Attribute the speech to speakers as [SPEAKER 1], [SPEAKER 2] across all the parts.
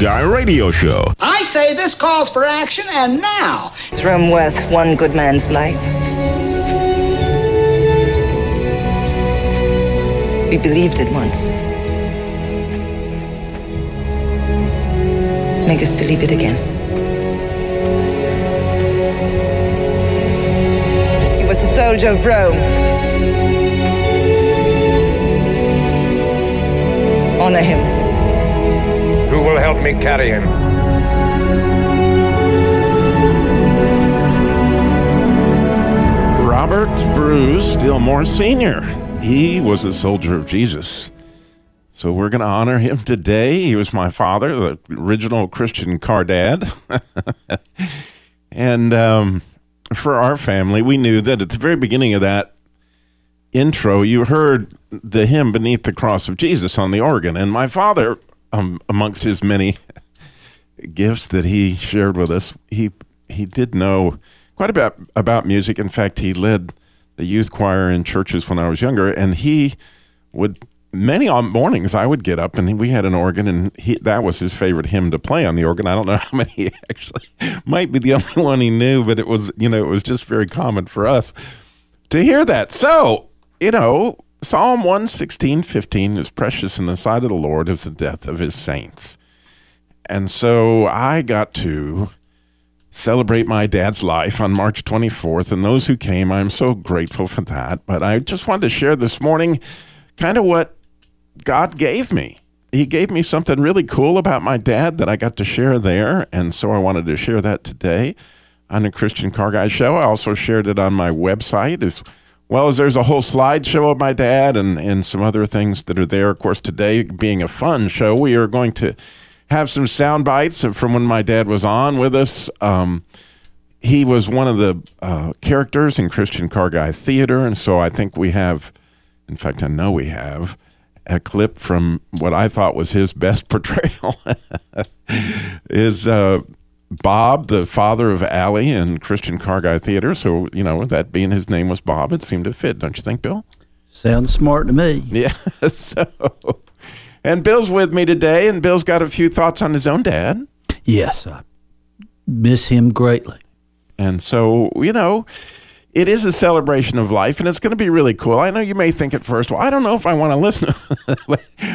[SPEAKER 1] Car Guy Radio Show.
[SPEAKER 2] I say this calls for action, and now.
[SPEAKER 3] It's Rome worth one good man's life. We believed it once. Make us believe it again. He was a soldier of Rome. Honor him.
[SPEAKER 4] Will help me carry him?
[SPEAKER 5] Robert Bruce Dilmore Sr. He was a soldier of Jesus. So we're going to honor him today. He was my father, the original Christian car dad. and um, for our family, we knew that at the very beginning of that intro, you heard the hymn Beneath the Cross of Jesus on the organ. And my father, um, amongst his many gifts that he shared with us, he, he did know quite a bit about music. In fact, he led the youth choir in churches when I was younger, and he would many mornings I would get up and we had an organ and he, that was his favorite hymn to play on the organ. I don't know how many he actually might be the only one he knew, but it was you know it was just very common for us to hear that. So you know Psalm one sixteen fifteen is precious in the sight of the Lord is the death of his saints, and so I got to celebrate my dad's life on March 24th. And those who came, I'm so grateful for that. But I just wanted to share this morning kind of what God gave me. He gave me something really cool about my dad that I got to share there. And so I wanted to share that today on the Christian Car Guy Show. I also shared it on my website as well as there's a whole slideshow of my dad and, and some other things that are there. Of course, today being a fun show, we are going to have some sound bites from when my dad was on with us. Um, he was one of the uh, characters in Christian Car Guy Theater, and so I think we have, in fact, I know we have a clip from what I thought was his best portrayal. is uh, Bob, the father of Allie in Christian Car Guy Theater? So you know that being his name was Bob, it seemed to fit, don't you think, Bill?
[SPEAKER 6] Sounds smart to me.
[SPEAKER 5] Yeah. So and Bill's with me today, and Bill's got a few thoughts on his own dad.
[SPEAKER 6] Yes, I miss him greatly.
[SPEAKER 5] And so, you know, it is a celebration of life, and it's going to be really cool. I know you may think at first, well, I don't know if I want to listen,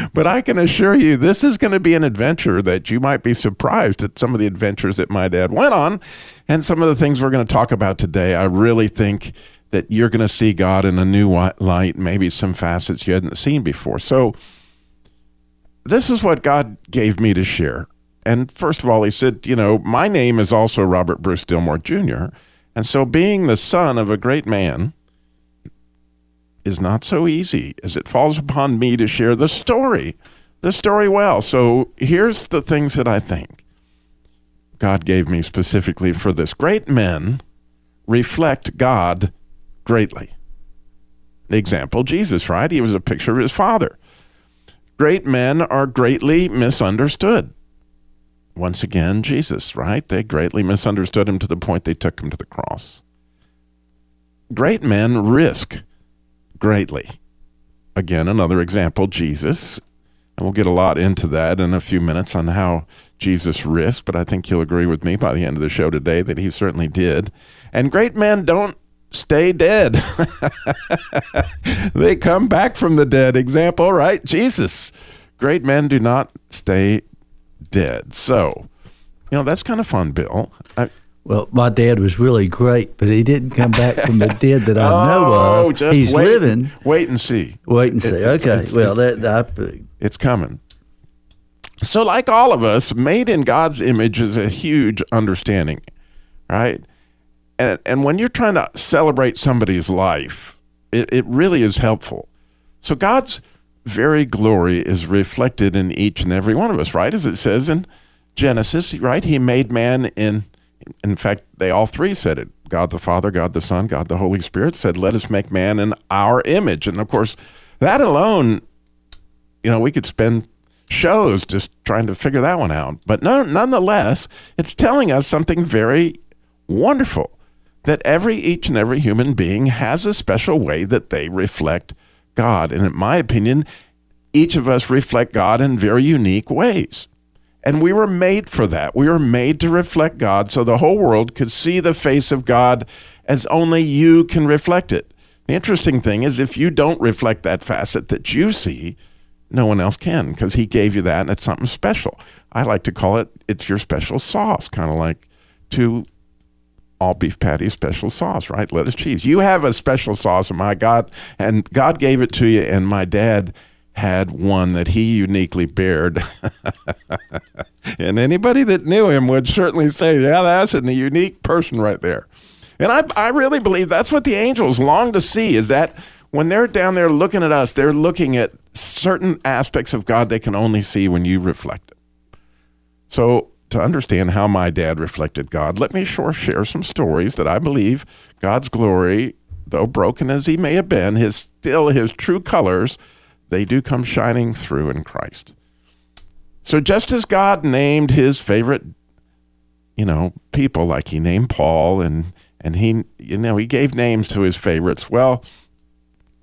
[SPEAKER 5] but I can assure you this is going to be an adventure that you might be surprised at some of the adventures that my dad went on and some of the things we're going to talk about today. I really think that you're going to see God in a new light, maybe some facets you hadn't seen before. So, this is what God gave me to share. And first of all, he said, you know, my name is also Robert Bruce Dilmore Jr. And so being the son of a great man is not so easy as it falls upon me to share the story, the story well. So here's the things that I think God gave me specifically for this. Great men reflect God greatly. The example, Jesus, right? He was a picture of his father. Great men are greatly misunderstood. Once again, Jesus, right? They greatly misunderstood him to the point they took him to the cross. Great men risk greatly. Again, another example, Jesus. And we'll get a lot into that in a few minutes on how Jesus risked, but I think you'll agree with me by the end of the show today that he certainly did. And great men don't stay dead. they come back from the dead. Example, right? Jesus. Great men do not stay dead. So, you know, that's kind of fun, Bill. I,
[SPEAKER 6] well, my dad was really great, but he didn't come back from the dead that I oh, know of. He's
[SPEAKER 5] wait,
[SPEAKER 6] living.
[SPEAKER 5] Wait and see.
[SPEAKER 6] Wait and see. It's, okay. It's, well, it's, that I,
[SPEAKER 5] it's coming. So, like all of us, made in God's image is a huge understanding, right? and and when you're trying to celebrate somebody's life, it, it really is helpful. So God's very glory is reflected in each and every one of us, right? As it says in Genesis, right? He made man in in fact, they all three said it. God the Father, God the Son, God the Holy Spirit said, "Let us make man in our image." And of course, that alone, you know, we could spend shows just trying to figure that one out. But no, nonetheless, it's telling us something very wonderful that every each and every human being has a special way that they reflect God. And in my opinion, each of us reflect God in very unique ways. And we were made for that. We were made to reflect God so the whole world could see the face of God as only you can reflect it. The interesting thing is, if you don't reflect that facet that you see, no one else can because He gave you that and it's something special. I like to call it, it's your special sauce, kind of like two all beef patty special sauce, right? Lettuce cheese. You have a special sauce, and my God, and God gave it to you, and my dad had one that he uniquely bared. and anybody that knew him would certainly say, yeah, that's a unique person right there. And I, I really believe that's what the angels long to see is that when they're down there looking at us, they're looking at certain aspects of God they can only see when you reflect it. So to understand how my dad reflected God, let me sure share some stories that I believe God's glory, though broken as he may have been, his still his true colors they do come shining through in Christ. So just as God named his favorite, you know, people like he named Paul and and he you know, he gave names to his favorites. Well,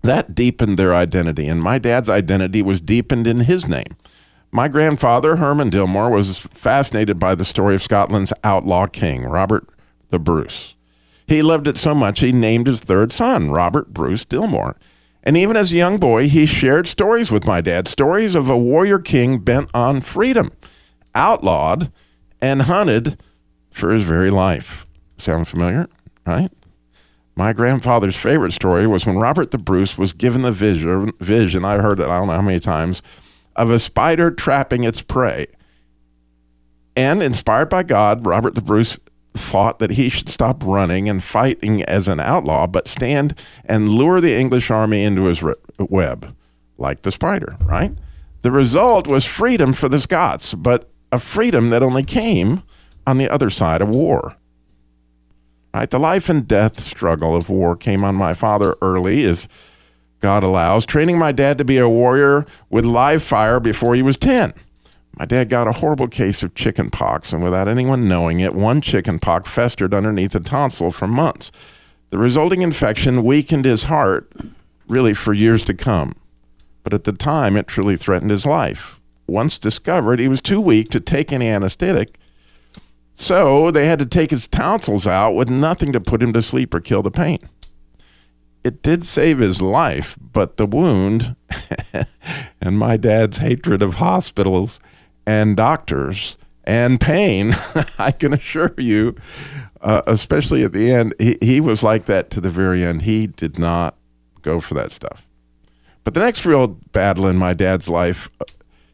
[SPEAKER 5] that deepened their identity and my dad's identity was deepened in his name. My grandfather, Herman Dilmore, was fascinated by the story of Scotland's outlaw king, Robert the Bruce. He loved it so much he named his third son, Robert Bruce Dilmore. And even as a young boy, he shared stories with my dad stories of a warrior king bent on freedom, outlawed, and hunted for his very life. Sound familiar? Right? My grandfather's favorite story was when Robert the Bruce was given the vision, vision I heard it, I don't know how many times, of a spider trapping its prey. And inspired by God, Robert the Bruce thought that he should stop running and fighting as an outlaw, but stand and lure the English army into his web, like the spider, right? The result was freedom for the Scots, but a freedom that only came on the other side of war. Right? The life and death struggle of war came on my father early, as God allows, training my dad to be a warrior with live fire before he was 10. My dad got a horrible case of chicken pox, and without anyone knowing it, one chicken pox festered underneath a tonsil for months. The resulting infection weakened his heart, really, for years to come. But at the time, it truly threatened his life. Once discovered, he was too weak to take any anesthetic, so they had to take his tonsils out with nothing to put him to sleep or kill the pain. It did save his life, but the wound and my dad's hatred of hospitals and doctors and pain, I can assure you, uh, especially at the end, he, he was like that to the very end. He did not go for that stuff. But the next real battle in my dad's life,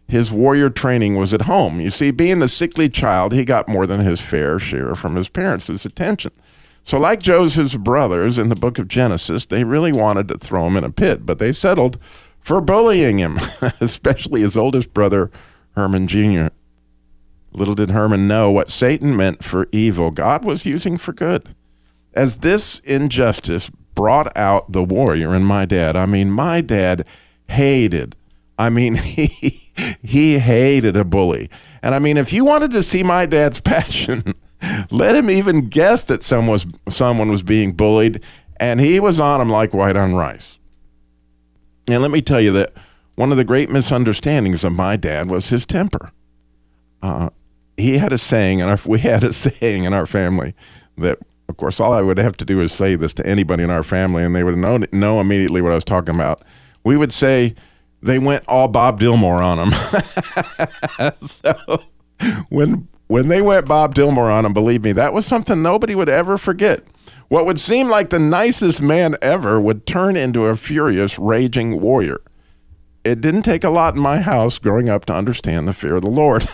[SPEAKER 5] his warrior training was at home. You see, being the sickly child, he got more than his fair share from his parents' attention. So, like Joseph's brothers in the book of Genesis, they really wanted to throw him in a pit, but they settled for bullying him, especially his oldest brother, Herman Jr. Little did Herman know what Satan meant for evil, God was using for good. As this injustice brought out the warrior in my dad, I mean, my dad hated, I mean, he, he hated a bully. And I mean, if you wanted to see my dad's passion, let him even guess that someone was, someone was being bullied, and he was on him like white on rice. And let me tell you that one of the great misunderstandings of my dad was his temper. Uh, he had a saying, and we had a saying in our family that, of course, all I would have to do is say this to anybody in our family, and they would know, know immediately what I was talking about. We would say, they went all Bob Dilmore on him. so when when they went Bob Dilmore on him, believe me, that was something nobody would ever forget. What would seem like the nicest man ever would turn into a furious, raging warrior it didn't take a lot in my house growing up to understand the fear of the Lord.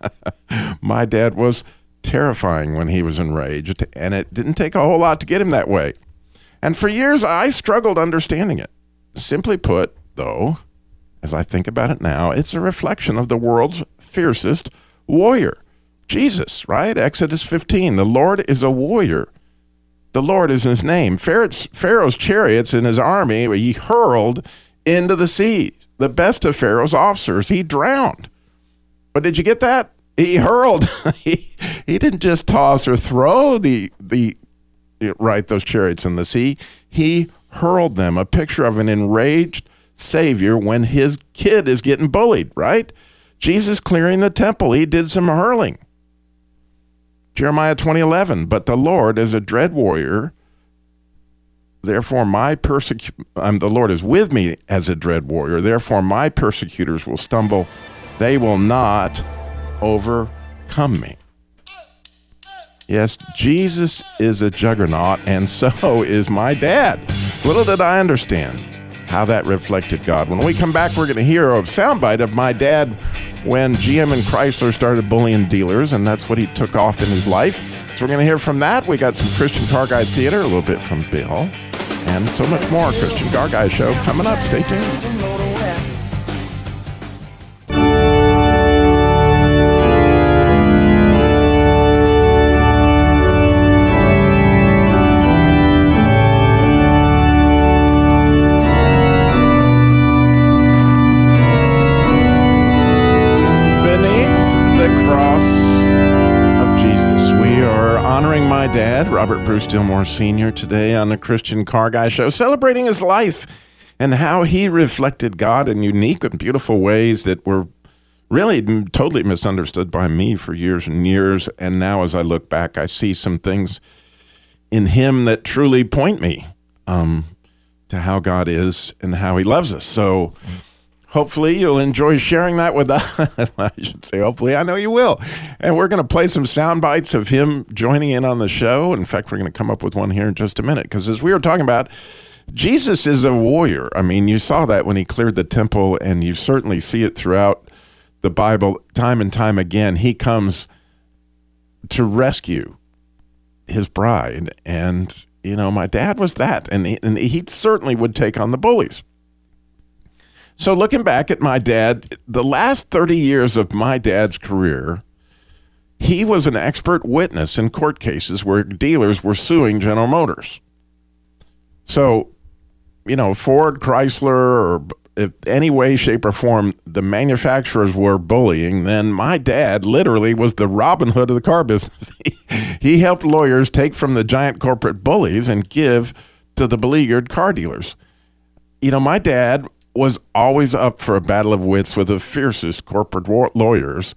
[SPEAKER 5] my dad was terrifying when he was enraged, and it didn't take a whole lot to get him that way. And for years, I struggled understanding it. Simply put, though, as I think about it now, it's a reflection of the world's fiercest warrior, Jesus, right? Exodus 15. The Lord is a warrior. The Lord is his name. Pharaoh's, chariots and his army, he hurled into the sea. The best of Pharaoh's officers, he drowned. But did you get that? He hurled. he, he didn't just toss or throw the the right those chariots in the sea. He hurled them. A picture of an enraged savior when his kid is getting bullied. Right. Jesus clearing the temple. He did some hurling. Jeremiah 20:11, but the Lord is a dread warrior. Therefore my persecu- um, the Lord is with me as a dread warrior. Therefore my persecutors will stumble. They will not overcome me. Yes, Jesus is a juggernaut, and so is my dad. Little did I understand how that reflected God. When we come back, we're going to hear a soundbite of my dad when GM and Chrysler started bullying dealers, and that's what he took off in his life. So we're going to hear from that. We got some Christian Car Guy Theater, a little bit from Bill, and so much more. Christian Car Guy Show coming up. Stay tuned. Dad, Robert Bruce Dilmore Sr., today on the Christian Car Guy Show, celebrating his life and how he reflected God in unique and beautiful ways that were really totally misunderstood by me for years and years. And now, as I look back, I see some things in him that truly point me um, to how God is and how he loves us. So, hopefully you'll enjoy sharing that with us. I should say, hopefully, I know you will. And we're going to play some sound bites of him joining in on the show. In fact, we're going to come up with one here in just a minute because as we were talking about, Jesus is a warrior. I mean, you saw that when he cleared the temple, and you certainly see it throughout the Bible time and time again. He comes to rescue his bride. And, you know, my dad was that. And he, and he certainly would take on the bullies. So, looking back at my dad, the last 30 years of my dad's career, he was an expert witness in court cases where dealers were suing General Motors. So, you know, Ford, Chrysler, or if any way, shape, or form the manufacturers were bullying, then my dad literally was the Robin Hood of the car business. he helped lawyers take from the giant corporate bullies and give to the beleaguered car dealers. You know, my dad was always up for a battle of wits with the fiercest corporate lawyers,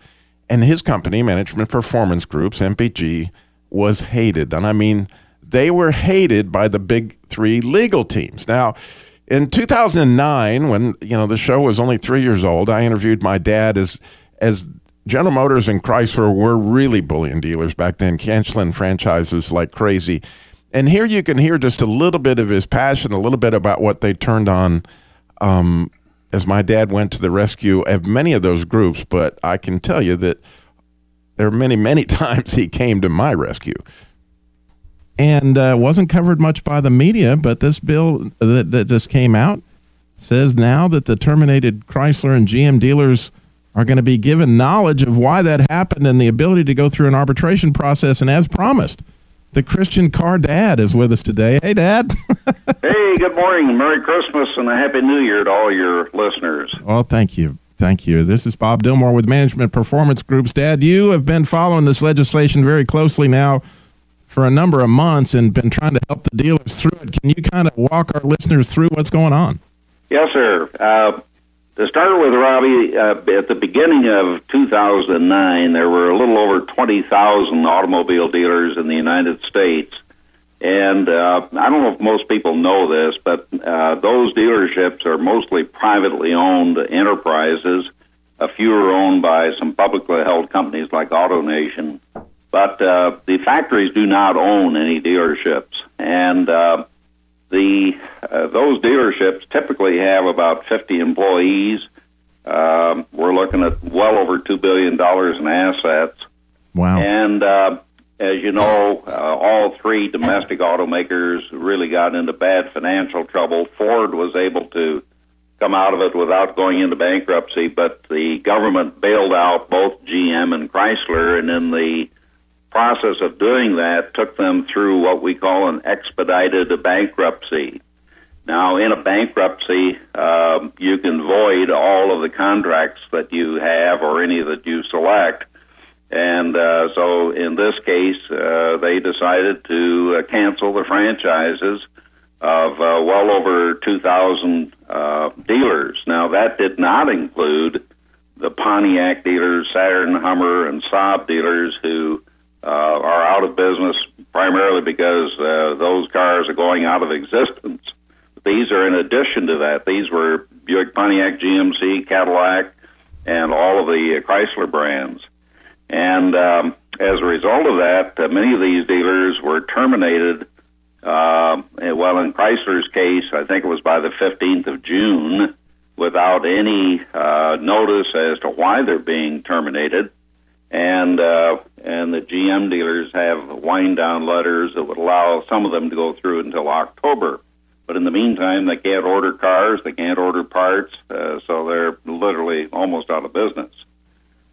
[SPEAKER 5] and his company, Management Performance Groups, MPG, was hated. And I mean, they were hated by the big three legal teams. Now, in 2009, when you know the show was only three years old, I interviewed my dad as as General Motors and Chrysler were really bullying dealers back then, canceling franchises like crazy. And here you can hear just a little bit of his passion, a little bit about what they turned on um, as my dad went to the rescue of many of those groups, but I can tell you that there are many, many times he came to my rescue. And uh, wasn't covered much by the media, but this bill that, that just came out says now that the terminated Chrysler and GM dealers are going to be given knowledge of why that happened and the ability to go through an arbitration process. And as promised, the Christian car dad is with us today. Hey, Dad.
[SPEAKER 1] hey, good morning. Merry Christmas and a Happy New Year to all your listeners.
[SPEAKER 5] Well, thank you. Thank you. This is Bob Dilmore with Management Performance Groups. Dad, you have been following this legislation very closely now for a number of months and been trying to help the dealers through it. Can you kind of walk our listeners through what's going on?
[SPEAKER 1] Yes, sir. Uh, to start with, Robbie, uh, at the beginning of 2009, there were a little over 20,000 automobile dealers in the United States. And uh, I don't know if most people know this, but uh, those dealerships are mostly privately owned enterprises. A few are owned by some publicly held companies like AutoNation. But uh, the factories do not own any dealerships. And uh, the uh, those dealerships typically have about 50 employees. Uh, we're looking at well over two billion dollars in assets.
[SPEAKER 5] Wow!
[SPEAKER 1] And uh, as you know, uh, all three domestic automakers really got into bad financial trouble. Ford was able to come out of it without going into bankruptcy, but the government bailed out both GM and Chrysler, and in the process of doing that took them through what we call an expedited bankruptcy. Now, in a bankruptcy, uh, you can void all of the contracts that you have or any that you select. And uh, so in this case, uh, they decided to uh, cancel the franchises of uh, well over 2,000 uh, dealers. Now, that did not include the Pontiac dealers, Saturn, Hummer, and Saab dealers who uh, are out of business primarily because uh, those cars are going out of existence. These are in addition to that. These were Buick, Pontiac, GMC, Cadillac, and all of the Chrysler brands. And um, as a result of that, uh, many of these dealers were terminated. Uh, well, in Chrysler's case, I think it was by the 15th of June, without any uh, notice as to why they're being terminated. And uh, and the GM dealers have wind down letters that would allow some of them to go through until October. But in the meantime, they can't order cars, they can't order parts, uh, so they're literally almost out of business.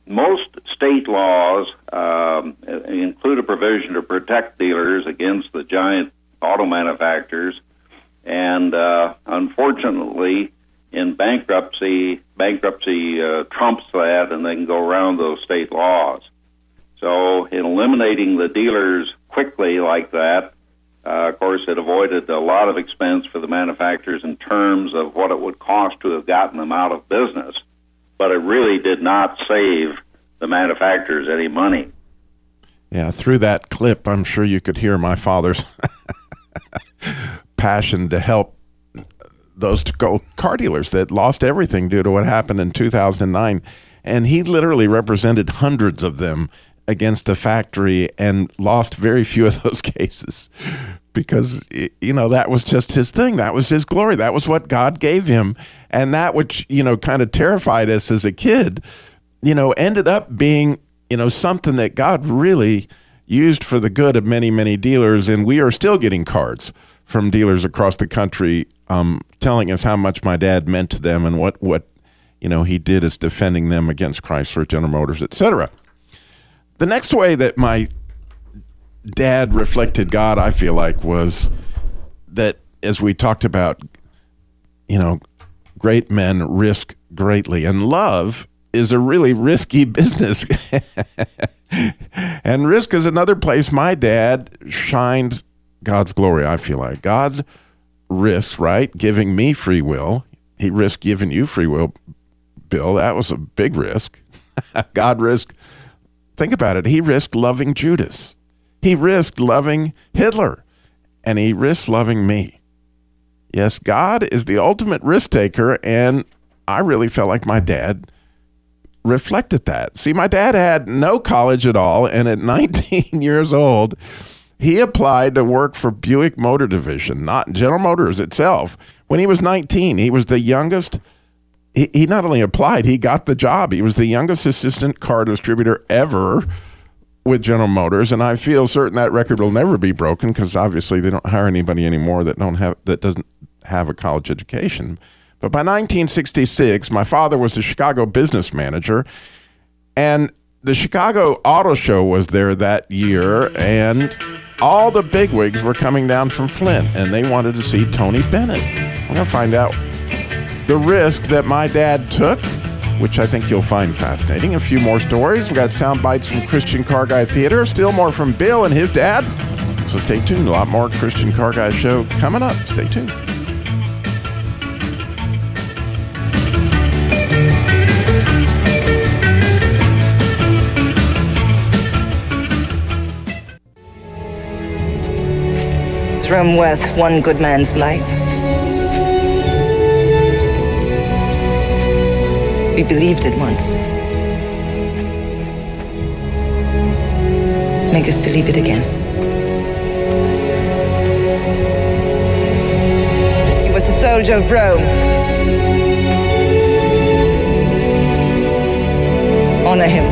[SPEAKER 1] Most state laws um, include a provision to protect dealers against the giant auto manufacturers, and uh, unfortunately, in bankruptcy, bankruptcy uh, trumps that, and they can go around those state laws. So, in eliminating the dealers quickly like that, uh, of course, it avoided a lot of expense for the manufacturers in terms of what it would cost to have gotten them out of business, but it really did not save the manufacturers any money.
[SPEAKER 5] Yeah, through that clip, I'm sure you could hear my father's passion to help those car dealers that lost everything due to what happened in 2009. And he literally represented hundreds of them against the factory and lost very few of those cases. Because you know that was just his thing. That was his glory. That was what god gave him. And that which you know kind of terrified us as a kid you know ended up being you know something that god really used for the good of many many dealers. And we are still getting cards from dealers across the country um, telling us how much my dad meant to them and what what you know he did as defending them against chrysler general motors etc the next way that my dad reflected God, I feel like, was that as we talked about, you know, great men risk greatly, and love is a really risky business. and risk is another place my dad shined God's glory, I feel like. God risks, right? Giving me free will. He risked giving you free will, Bill. That was a big risk. God risked Think about it. He risked loving Judas. He risked loving Hitler. And he risked loving me. Yes, God is the ultimate risk taker. And I really felt like my dad reflected that. See, my dad had no college at all. And at 19 years old, he applied to work for Buick Motor Division, not General Motors itself. When he was 19, he was the youngest he, he not only applied, he got the job. He was the youngest assistant car distributor ever with General Motors, and I feel certain that record will never be broken because obviously they don't hire anybody anymore that don't have that doesn't have a college education. But by 1966, my father was the Chicago business manager, and the Chicago Auto Show was there that year, and all the bigwigs were coming down from Flint, and they wanted to see Tony Bennett. We're gonna find out the risk that my dad took, which I think you'll find fascinating. A few more stories. We got sound bites from Christian Car Guy Theater, still more from Bill and his dad. So stay tuned. A lot more Christian Car Guy show coming up. Stay tuned.
[SPEAKER 3] Rome worth one good man's life? We believed it once. Make us believe it again. He was a soldier of Rome. Honor him.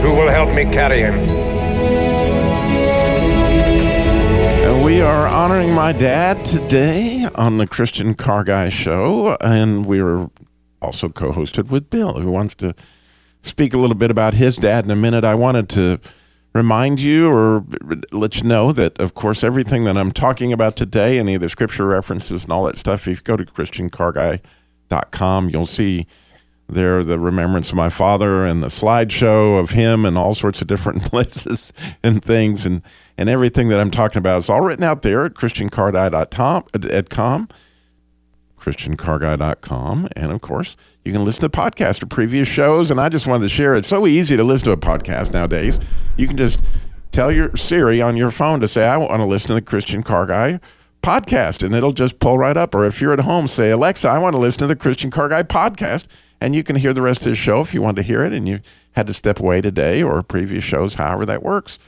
[SPEAKER 4] Who will help me carry him?
[SPEAKER 5] And we are honoring my dad today on the Christian Car Guy Show, and we were also co hosted with Bill, who wants to speak a little bit about his dad in a minute. I wanted to remind you or let you know that, of course, everything that I'm talking about today, any of the scripture references and all that stuff, if you go to ChristianCarGuy.com, you'll see there the remembrance of my father and the slideshow of him and all sorts of different places and things and, and everything that I'm talking about is all written out there at ChristianCarGuy.com. ChristianCarGuy.com. And of course, you can listen to podcasts or previous shows. And I just wanted to share it's so easy to listen to a podcast nowadays. You can just tell your Siri on your phone to say, I want to listen to the Christian Car Guy podcast, and it'll just pull right up. Or if you're at home, say, Alexa, I want to listen to the Christian Car Guy podcast. And you can hear the rest of the show if you want to hear it and you had to step away today or previous shows, however that works.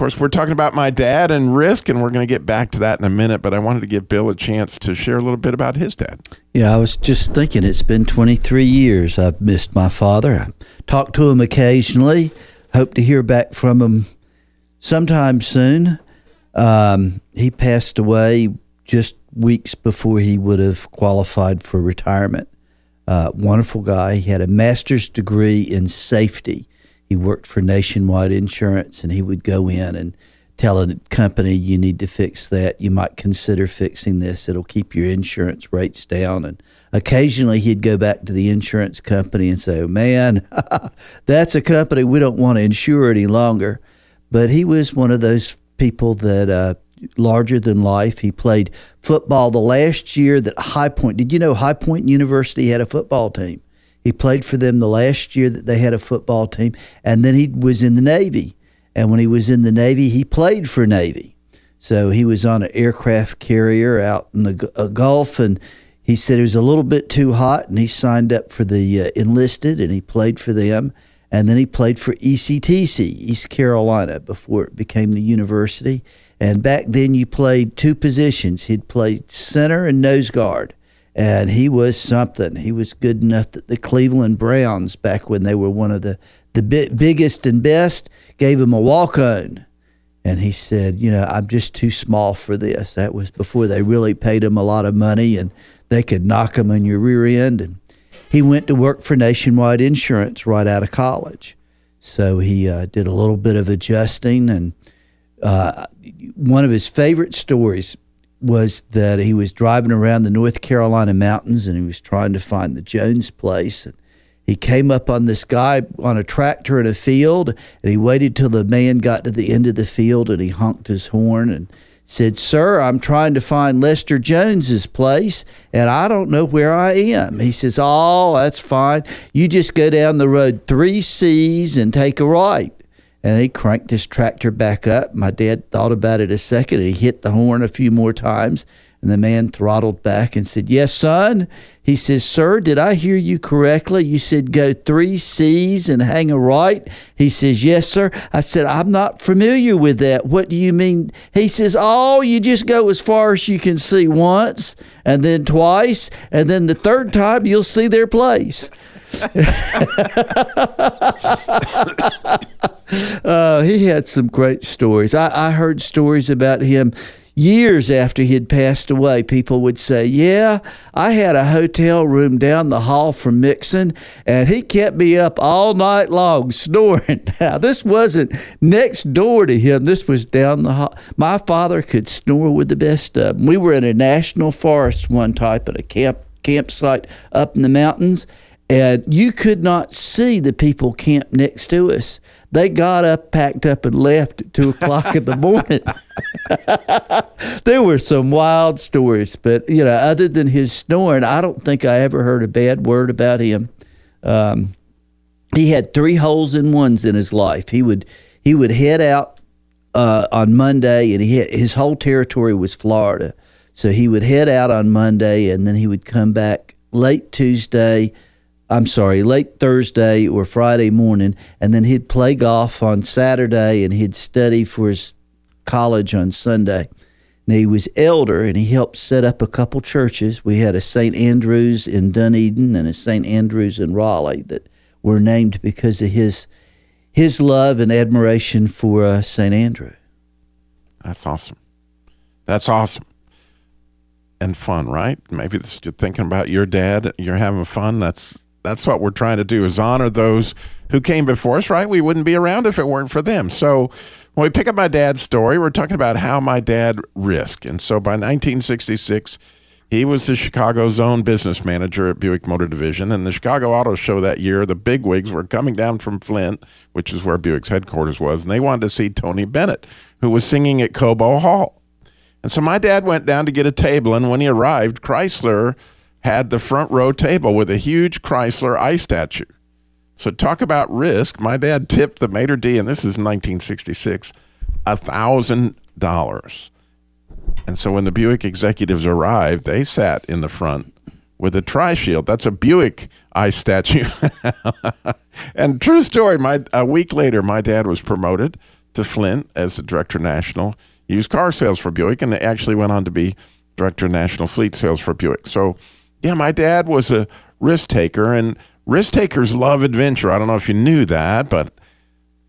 [SPEAKER 5] Course, we're talking about my dad and risk, and we're going to get back to that in a minute, but I wanted to give Bill a chance to share a little bit about his dad.
[SPEAKER 6] Yeah, I was just thinking it's been 23 years I've missed my father. I talk to him occasionally, hope to hear back from him sometime soon. Um, he passed away just weeks before he would have qualified for retirement. Uh, wonderful guy. He had a master's degree in safety he worked for Nationwide Insurance, and he would go in and tell a company, "You need to fix that. You might consider fixing this. It'll keep your insurance rates down." And occasionally, he'd go back to the insurance company and say, "Man, that's a company we don't want to insure any longer." But he was one of those people that. Uh, larger than life. He played football the last year that High Point. Did you know High Point University had a football team? He played for them the last year that they had a football team, and then he was in the Navy. And when he was in the Navy, he played for Navy. So he was on an aircraft carrier out in the uh, Gulf, and he said it was a little bit too hot, and he signed up for the uh, enlisted, and he played for them. And then he played for ECTC, East Carolina, before it became the university. And back then, you played two positions. He'd played center and nose guard and he was something. He was good enough that the Cleveland Browns, back when they were one of the the biggest and best, gave him a walk on. And he said, you know, I'm just too small for this. That was before they really paid him a lot of money and they could knock him on your rear end. And he went to work for Nationwide Insurance right out of college. So he uh, did a little bit of adjusting. And uh, one of his favorite stories was that he was driving around the North Carolina mountains and he was trying to find the Jones place. And he came up on this guy on a tractor in a field and he waited till the man got to the end of the field and he honked his horn and said, Sir, I'm trying to find Lester Jones's place and I don't know where I am. He says, Oh, that's fine. You just go down the road three C's and take a right and he cranked his tractor back up. My dad thought about it a second. He hit the horn a few more times, and the man throttled back and said, Yes, son. He says, Sir, did I hear you correctly? You said go three C's and hang a right. He says, Yes, sir. I said, I'm not familiar with that. What do you mean? He says, Oh, you just go as far as you can see once, and then twice, and then the third time you'll see their place. uh, he had some great stories. I, I heard stories about him years after he had passed away, people would say, Yeah, I had a hotel room down the hall from Mixon, and he kept me up all night long snoring. Now, this wasn't next door to him, this was down the hall. My father could snore with the best of them. We were in a national forest one type at a camp campsite up in the mountains and you could not see the people camped next to us. They got up, packed up, and left at two o'clock in the morning. there were some wild stories, but you know, other than his snoring, I don't think I ever heard a bad word about him. Um, he had three holes in ones in his life. He would he would head out uh, on Monday, and he had, his whole territory was Florida. So he would head out on Monday, and then he would come back late Tuesday I'm sorry, late Thursday or Friday morning, and then he'd play golf on Saturday and he'd study for his college on Sunday. Now, he was elder and he helped set up a couple churches. We had a St. Andrews in Dunedin and a St. Andrews in Raleigh that were named because of his his love and admiration for uh, St. Andrew.
[SPEAKER 5] That's awesome. That's awesome. And fun, right? Maybe this, you're thinking about your dad, you're having fun. That's that's what we're trying to do is honor those who came before us, right? We wouldn't be around if it weren't for them. So when we pick up my dad's story, we're talking about how my dad risked. And so by 1966, he was the Chicago zone business manager at Buick Motor Division. And the Chicago Auto Show that year, the bigwigs were coming down from Flint, which is where Buick's headquarters was, and they wanted to see Tony Bennett, who was singing at Cobo Hall. And so my dad went down to get a table, and when he arrived, Chrysler had the front row table with a huge Chrysler ice statue. So talk about risk. My dad tipped the maitre d, and this is 1966, a thousand dollars. And so when the Buick executives arrived, they sat in the front with a tri shield. That's a Buick ice statue. and true story, my a week later, my dad was promoted to Flint as the director national used car sales for Buick, and actually went on to be director national fleet sales for Buick. So, yeah, my dad was a risk taker, and risk takers love adventure. I don't know if you knew that, but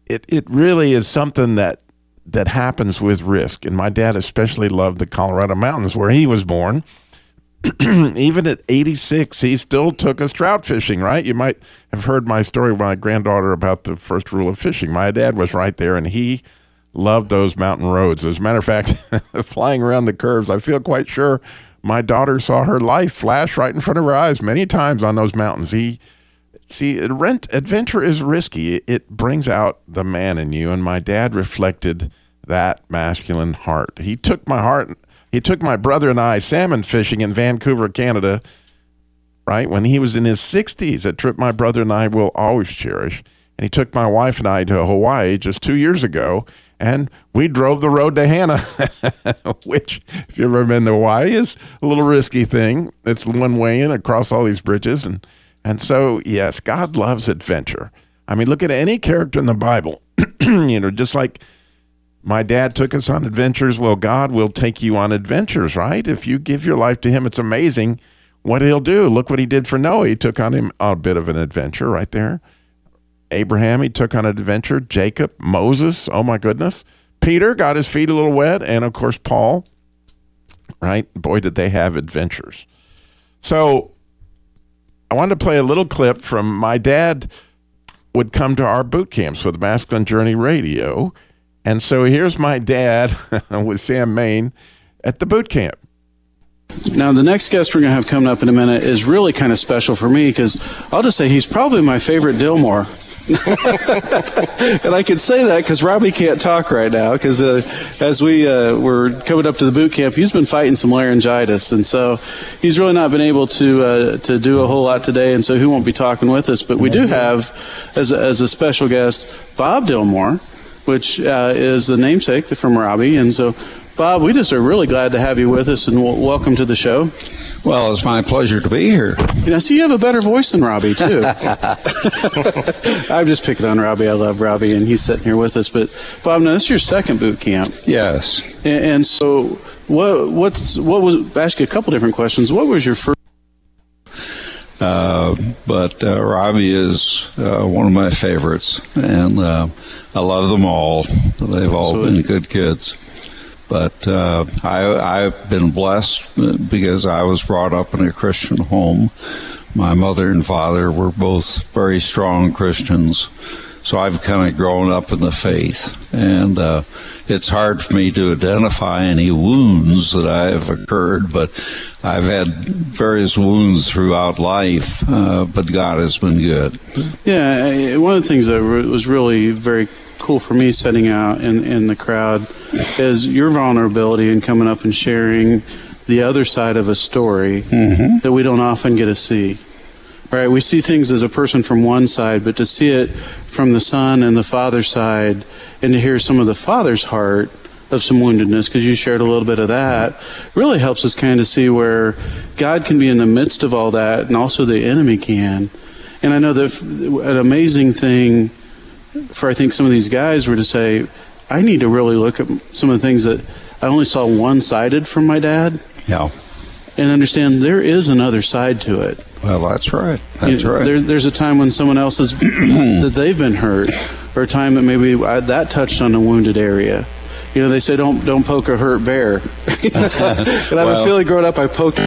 [SPEAKER 5] it it really is something that that happens with risk. And my dad especially loved the Colorado mountains where he was born. Even at 86, he still took us trout fishing, right? You might have heard my story with my granddaughter about the first rule of fishing. My dad was right there and he loved those mountain roads. As a matter of fact, flying around the curves, I feel quite sure my daughter saw her life flash right in front of her eyes many times on those mountains. He See, rent adventure is risky. It, brings out the man in you, and my dad reflected that masculine heart. He took my heart. He took my brother and I salmon fishing in Vancouver, Canada, right when he was in his 60s. A trip my brother and I will always cherish. And he took my wife and I to Hawaii just two years ago, and we drove the road to Hana, which, if you've ever been to Hawaii, is a little risky thing. It's one way in across all these bridges, and and so, yes, God loves adventure. I mean, look at any character in the Bible. you know, just like my dad took us on adventures, well, God will take you on adventures, right? If you give your life to Him, it's amazing what He'll do. Look what He did for Noah. He took on him a bit of an adventure right there. Abraham, he took on an adventure. Jacob, Moses, oh my goodness. Peter got his feet a little wet. And of course, Paul, right? Boy, did they have adventures. So I wanted to play a little clip from my dad would come to our boot camps with Masculine Journey Radio. And so here's my dad with Sam Main at the boot camp.
[SPEAKER 7] Now, the next guest we're going to have coming up in a minute is really kind of special for me because I'll just say he's probably my favorite Dilmore. and I can say that because Robbie can't talk right now because uh, as we uh, were coming up to the boot camp, he's been fighting some laryngitis, and so he's really not been able to uh, to do a whole lot today, and so he won't be talking with us. But we do have as a, as a special guest Bob Dilmore, which uh, is the namesake from Robbie, and so Bob, we just are really glad to have you with us and w- welcome to the show.
[SPEAKER 8] Well, it's my pleasure to be here.
[SPEAKER 7] You know, see, you have a better voice than Robbie, too. I'm just picking on Robbie. I love Robbie, and he's sitting here with us. But, Bob, now this is your second boot camp.
[SPEAKER 8] Yes.
[SPEAKER 7] And, and so, what, what's, what was, ask you a couple different questions. What was your first?
[SPEAKER 8] Uh, but uh, Robbie is uh, one of my favorites, and uh, I love them all. They've all Absolutely. been good kids. But uh, I, I've been blessed because I was brought up in a Christian home. My mother and father were both very strong Christians. So I've kind of grown up in the faith. And uh, it's hard for me to identify any wounds that I have occurred, but I've had various wounds throughout life, uh, but God has been good.
[SPEAKER 7] Yeah, one of the things that was really very cool for me setting out in, in the crowd is your vulnerability and coming up and sharing the other side of a story mm-hmm. that we don't often get to see. Right? We see things as a person from one side, but to see it from the son and the father side and to hear some of the father's heart of some woundedness, because you shared a little bit of that, really helps us kind of see where God can be in the midst of all that and also the enemy can. And I know that an amazing thing for I think some of these guys were to say, I need to really look at some of the things that I only saw one sided from my dad.
[SPEAKER 8] Yeah.
[SPEAKER 7] And understand there is another side to it.
[SPEAKER 8] Well, that's right. That's
[SPEAKER 7] you know,
[SPEAKER 8] right.
[SPEAKER 7] There's, there's a time when someone else is that they've been hurt, or a time that maybe I, that touched on a wounded area. You know, they say don't don't poke a hurt bear. and I have well, a feeling growing up, I poked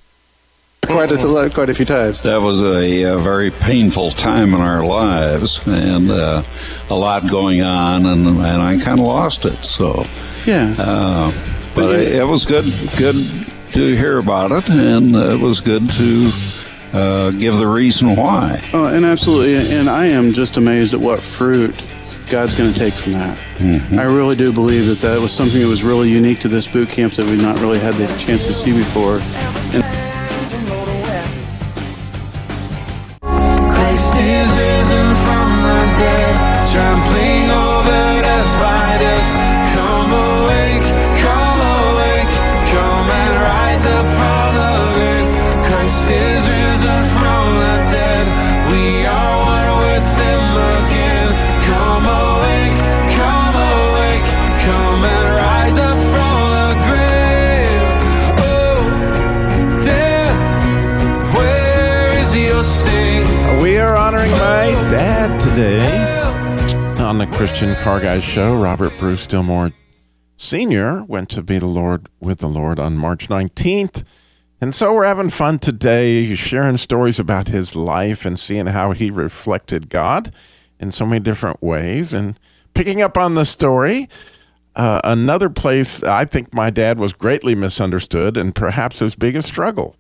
[SPEAKER 7] quite a, quite a few times.
[SPEAKER 8] That was a, a very painful time in our lives, and uh, a lot going on, and, and I kind of lost it. So,
[SPEAKER 7] yeah.
[SPEAKER 8] Uh, but yeah. It, it, was good, good to hear about it, and it was good to uh, give the reason why.
[SPEAKER 7] Oh, and absolutely, and I am just amazed at what fruit God's going to take from that. I really do believe that that was something that was really unique to this boot camp that we've not really had the chance to see before. And
[SPEAKER 5] Car Guys show. Robert Bruce Dilmore Sr. went to be the Lord with the Lord on March 19th. And so we're having fun today, sharing stories about his life and seeing how he reflected God in so many different ways. And picking up on the story, uh, another place I think my dad was greatly misunderstood and perhaps his biggest struggle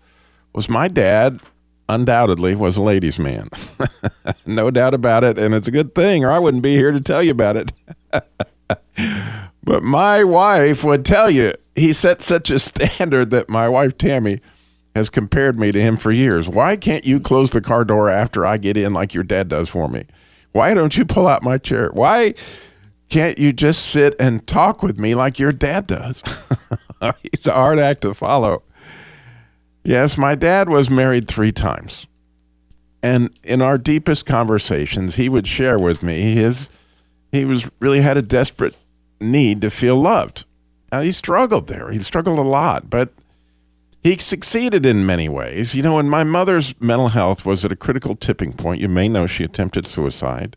[SPEAKER 5] was my dad undoubtedly was a ladies' man. no doubt about it. And it's a good thing, or I wouldn't be here to tell you about it. but my wife would tell you he set such a standard that my wife Tammy has compared me to him for years. Why can't you close the car door after I get in like your dad does for me? Why don't you pull out my chair? Why can't you just sit and talk with me like your dad does? He's a hard act to follow. Yes, my dad was married three times. And in our deepest conversations, he would share with me his he was really had a desperate need to feel loved. Now, he struggled there. He struggled a lot, but he succeeded in many ways. You know, when my mother's mental health was at a critical tipping point, you may know she attempted suicide.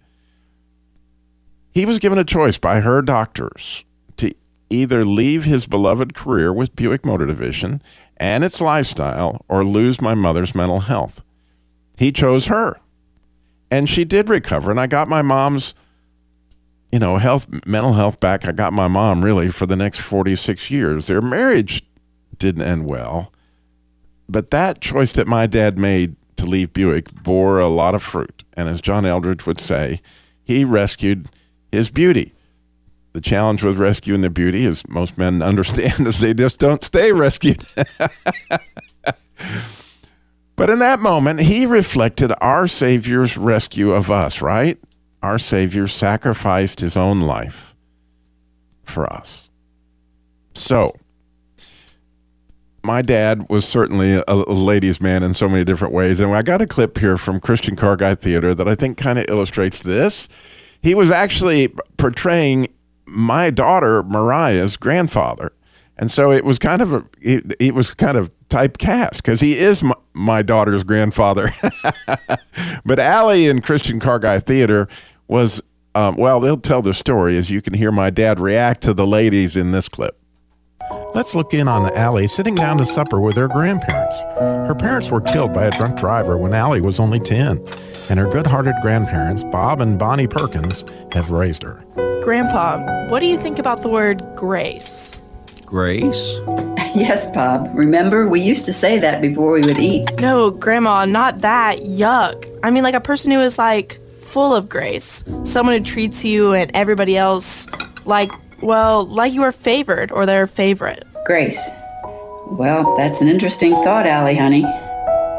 [SPEAKER 5] He was given a choice by her doctors to either leave his beloved career with Buick Motor Division and its lifestyle or lose my mother's mental health. He chose her. And she did recover. And I got my mom's, you know, health, mental health back. I got my mom really for the next 46 years. Their marriage didn't end well. But that choice that my dad made to leave Buick bore a lot of fruit. And as John Eldredge would say, he rescued his beauty. The challenge with rescuing the beauty, as most men understand, is they just don't stay rescued. but in that moment, he reflected our Savior's rescue of us, right? Our Savior sacrificed his own life for us. So, my dad was certainly a, a ladies' man in so many different ways. And I got a clip here from Christian Car Guy Theater that I think kind of illustrates this. He was actually portraying my daughter Mariah's grandfather, and so it was kind of a it, it was kind of typecast because he is my, my daughter's grandfather. but Allie in Christian Car Guy Theater was um, well, they'll tell the story as you can hear my dad react to the ladies in this clip. Let's look in on Allie sitting down to supper with her grandparents. Her parents were killed by a drunk driver when Allie was only 10, and her good hearted grandparents, Bob and Bonnie Perkins, have raised her.
[SPEAKER 9] Grandpa, what do you think about the word grace?
[SPEAKER 8] Grace?
[SPEAKER 10] Yes, Bob. Remember, we used to say that before we would eat.
[SPEAKER 9] No, Grandma, not that. Yuck. I mean, like a person who is like full of grace. Someone who treats you and everybody else like, well, like you are favored or their favorite.
[SPEAKER 10] Grace. Well, that's an interesting thought, Allie, honey.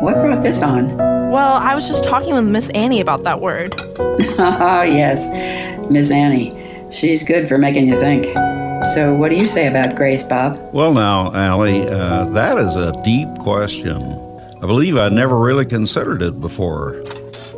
[SPEAKER 10] What brought this on?
[SPEAKER 9] Well, I was just talking with Miss Annie about that word.
[SPEAKER 10] Oh, yes, Miss Annie. She's good for making you think. So, what do you say about Grace, Bob?
[SPEAKER 8] Well, now, Allie, uh, that is a deep question. I believe I never really considered it before.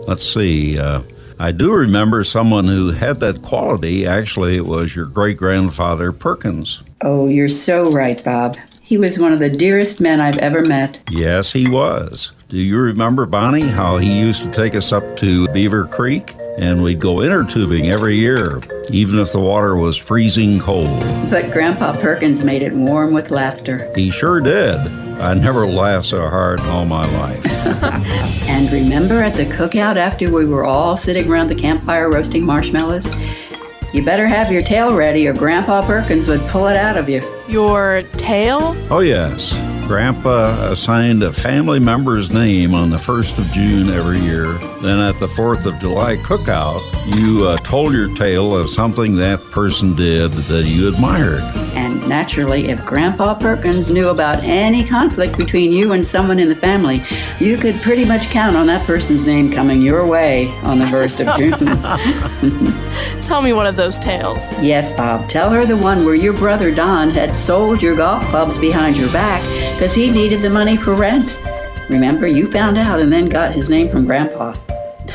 [SPEAKER 8] Let's see. Uh, I do remember someone who had that quality. Actually, it was your great grandfather, Perkins.
[SPEAKER 10] Oh, you're so right, Bob. He was one of the dearest men I've ever met.
[SPEAKER 8] Yes, he was. Do you remember, Bonnie, how he used to take us up to Beaver Creek? And we'd go inner tubing every year, even if the water was freezing cold.
[SPEAKER 10] But Grandpa Perkins made it warm with laughter.
[SPEAKER 8] He sure did. I never laughed so hard in all my life.
[SPEAKER 10] And remember at the cookout after we were all sitting around the campfire roasting marshmallows? You better have your tail ready or Grandpa Perkins would pull it out of you.
[SPEAKER 9] Your tail?
[SPEAKER 8] Oh, yes. Grandpa assigned a family member's name on the 1st of June every year. Then at the 4th of July cookout, you uh, told your tale of something that person did that you admired.
[SPEAKER 10] And naturally, if Grandpa Perkins knew about any conflict between you and someone in the family, you could pretty much count on that person's name coming your way on the 1st of June.
[SPEAKER 9] Tell me one of those tales.
[SPEAKER 10] yes, Bob, tell her the one where your brother Don had sold your golf clubs behind your back because he needed the money for rent. Remember, you found out and then got his name from Grandpa.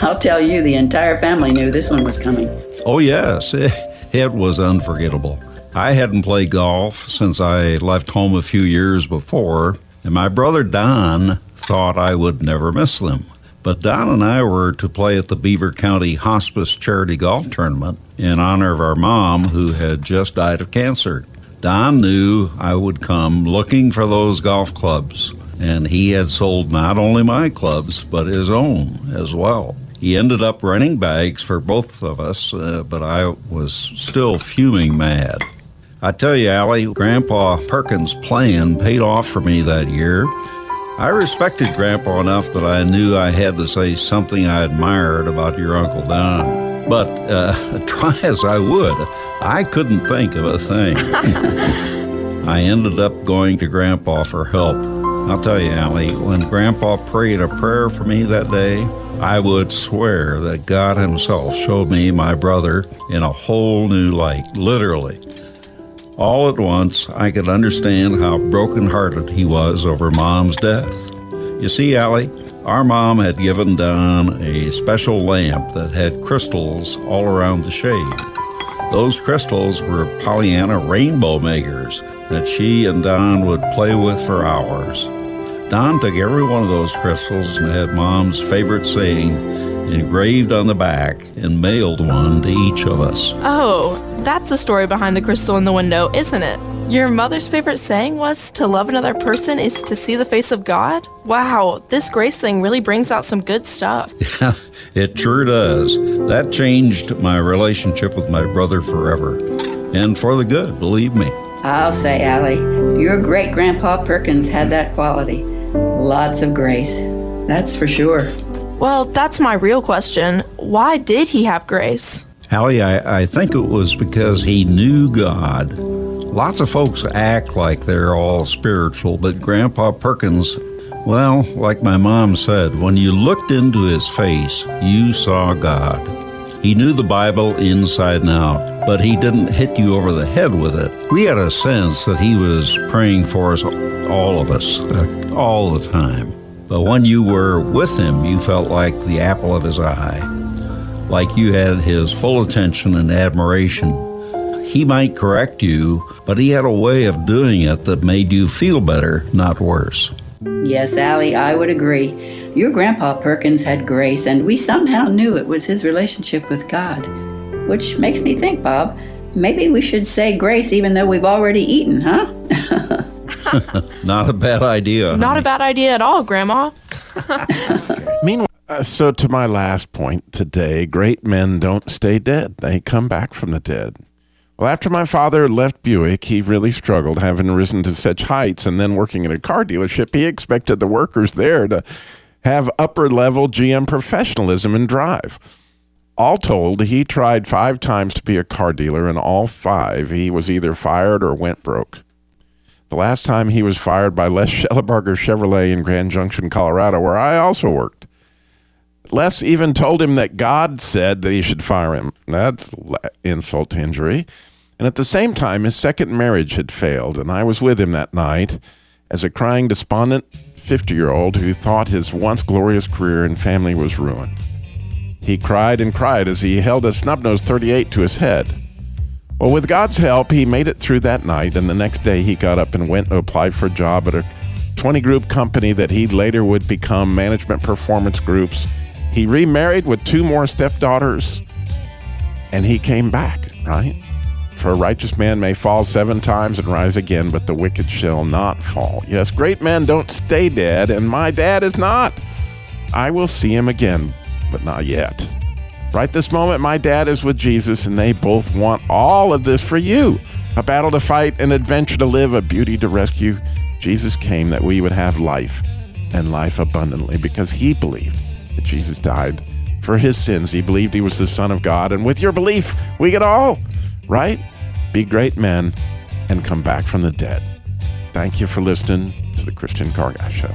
[SPEAKER 10] I'll tell you, the entire family knew this one was coming.
[SPEAKER 8] Oh, yes, it was unforgettable. I hadn't played golf since I left home a few years before, and my brother Don thought I would never miss them. But Don and I were to play at the Beaver County Hospice Charity Golf Tournament in honor of our mom who had just died of cancer. Don knew I would come looking for those golf clubs, and he had sold not only my clubs, but his own as well. He ended up renting bags for both of us, uh, but I was still fuming mad. I tell you, Allie, Grandpa Perkins' plan paid off for me that year. I respected Grandpa enough that I knew I had to say something I admired about your Uncle Don. But uh, try as I would, I couldn't think of a thing. I ended up going to Grandpa for help. I'll tell you, Allie, when Grandpa prayed a prayer for me that day, I would swear that God Himself showed me my brother in a whole new light, literally. All at once, I could understand how broken-hearted he was over Mom's death. You see, Allie, our mom had given Don a special lamp that had crystals all around the shade. Those crystals were Pollyanna rainbow makers that she and Don would play with for hours. Don took every one of those crystals and had Mom's favorite saying engraved on the back and mailed one to each of us.
[SPEAKER 9] Oh, that's the story behind the crystal in the window, isn't it? Your mother's favorite saying was to love another person is to see the face of God? Wow, this grace thing really brings out some good stuff.
[SPEAKER 8] Yeah, it sure does. That changed my relationship with my brother forever. And for the good, believe me.
[SPEAKER 10] I'll say, Allie, your great grandpa Perkins had that quality. Lots of grace. That's for sure.
[SPEAKER 9] Well, that's my real question. Why did he have grace?
[SPEAKER 8] Allie, I, I think it was because he knew God. Lots of folks act like they're all spiritual, but Grandpa Perkins, well, like my mom said, when you looked into his face, you saw God. He knew the Bible inside and out, but he didn't hit you over the head with it. We had a sense that he was praying for us, all of us, uh, all the time. But when you were with him, you felt like the apple of his eye, like you had his full attention and admiration. He might correct you, but he had a way of doing it that made you feel better, not worse.
[SPEAKER 10] Yes, Allie, I would agree. Your grandpa Perkins had grace, and we somehow knew it was his relationship with God. Which makes me think, Bob, maybe we should say grace even though we've already eaten, huh?
[SPEAKER 8] Not a bad idea.
[SPEAKER 9] Not a bad idea at all, Grandma.
[SPEAKER 5] Meanwhile, uh, so to my last point today, great men don't stay dead; they come back from the dead. Well, after my father left Buick, he really struggled, having risen to such heights, and then working at a car dealership. He expected the workers there to have upper level GM professionalism and drive. All told, he tried five times to be a car dealer, and all five he was either fired or went broke. The last time he was fired by Les Schellebarger Chevrolet in Grand Junction, Colorado, where I also worked. Les even told him that God said that he should fire him. That's insult to injury. And at the same time, his second marriage had failed, and I was with him that night as a crying, despondent 50 year old who thought his once glorious career and family was ruined. He cried and cried as he held a snub nose 38 to his head. Well, with God's help, he made it through that night, and the next day he got up and went to apply for a job at a 20 group company that he later would become Management Performance Groups. He remarried with two more stepdaughters, and he came back, right? For a righteous man may fall seven times and rise again, but the wicked shall not fall. Yes, great men don't stay dead, and my dad is not. I will see him again, but not yet. Right this moment, my dad is with Jesus, and they both want all of this for you a battle to fight, an adventure to live, a beauty to rescue. Jesus came that we would have life and life abundantly because he believed that Jesus died for his sins. He believed he was the Son of God. And with your belief, we get all, right? Be great men and come back from the dead. Thank you for listening to the Christian Car Guy Show.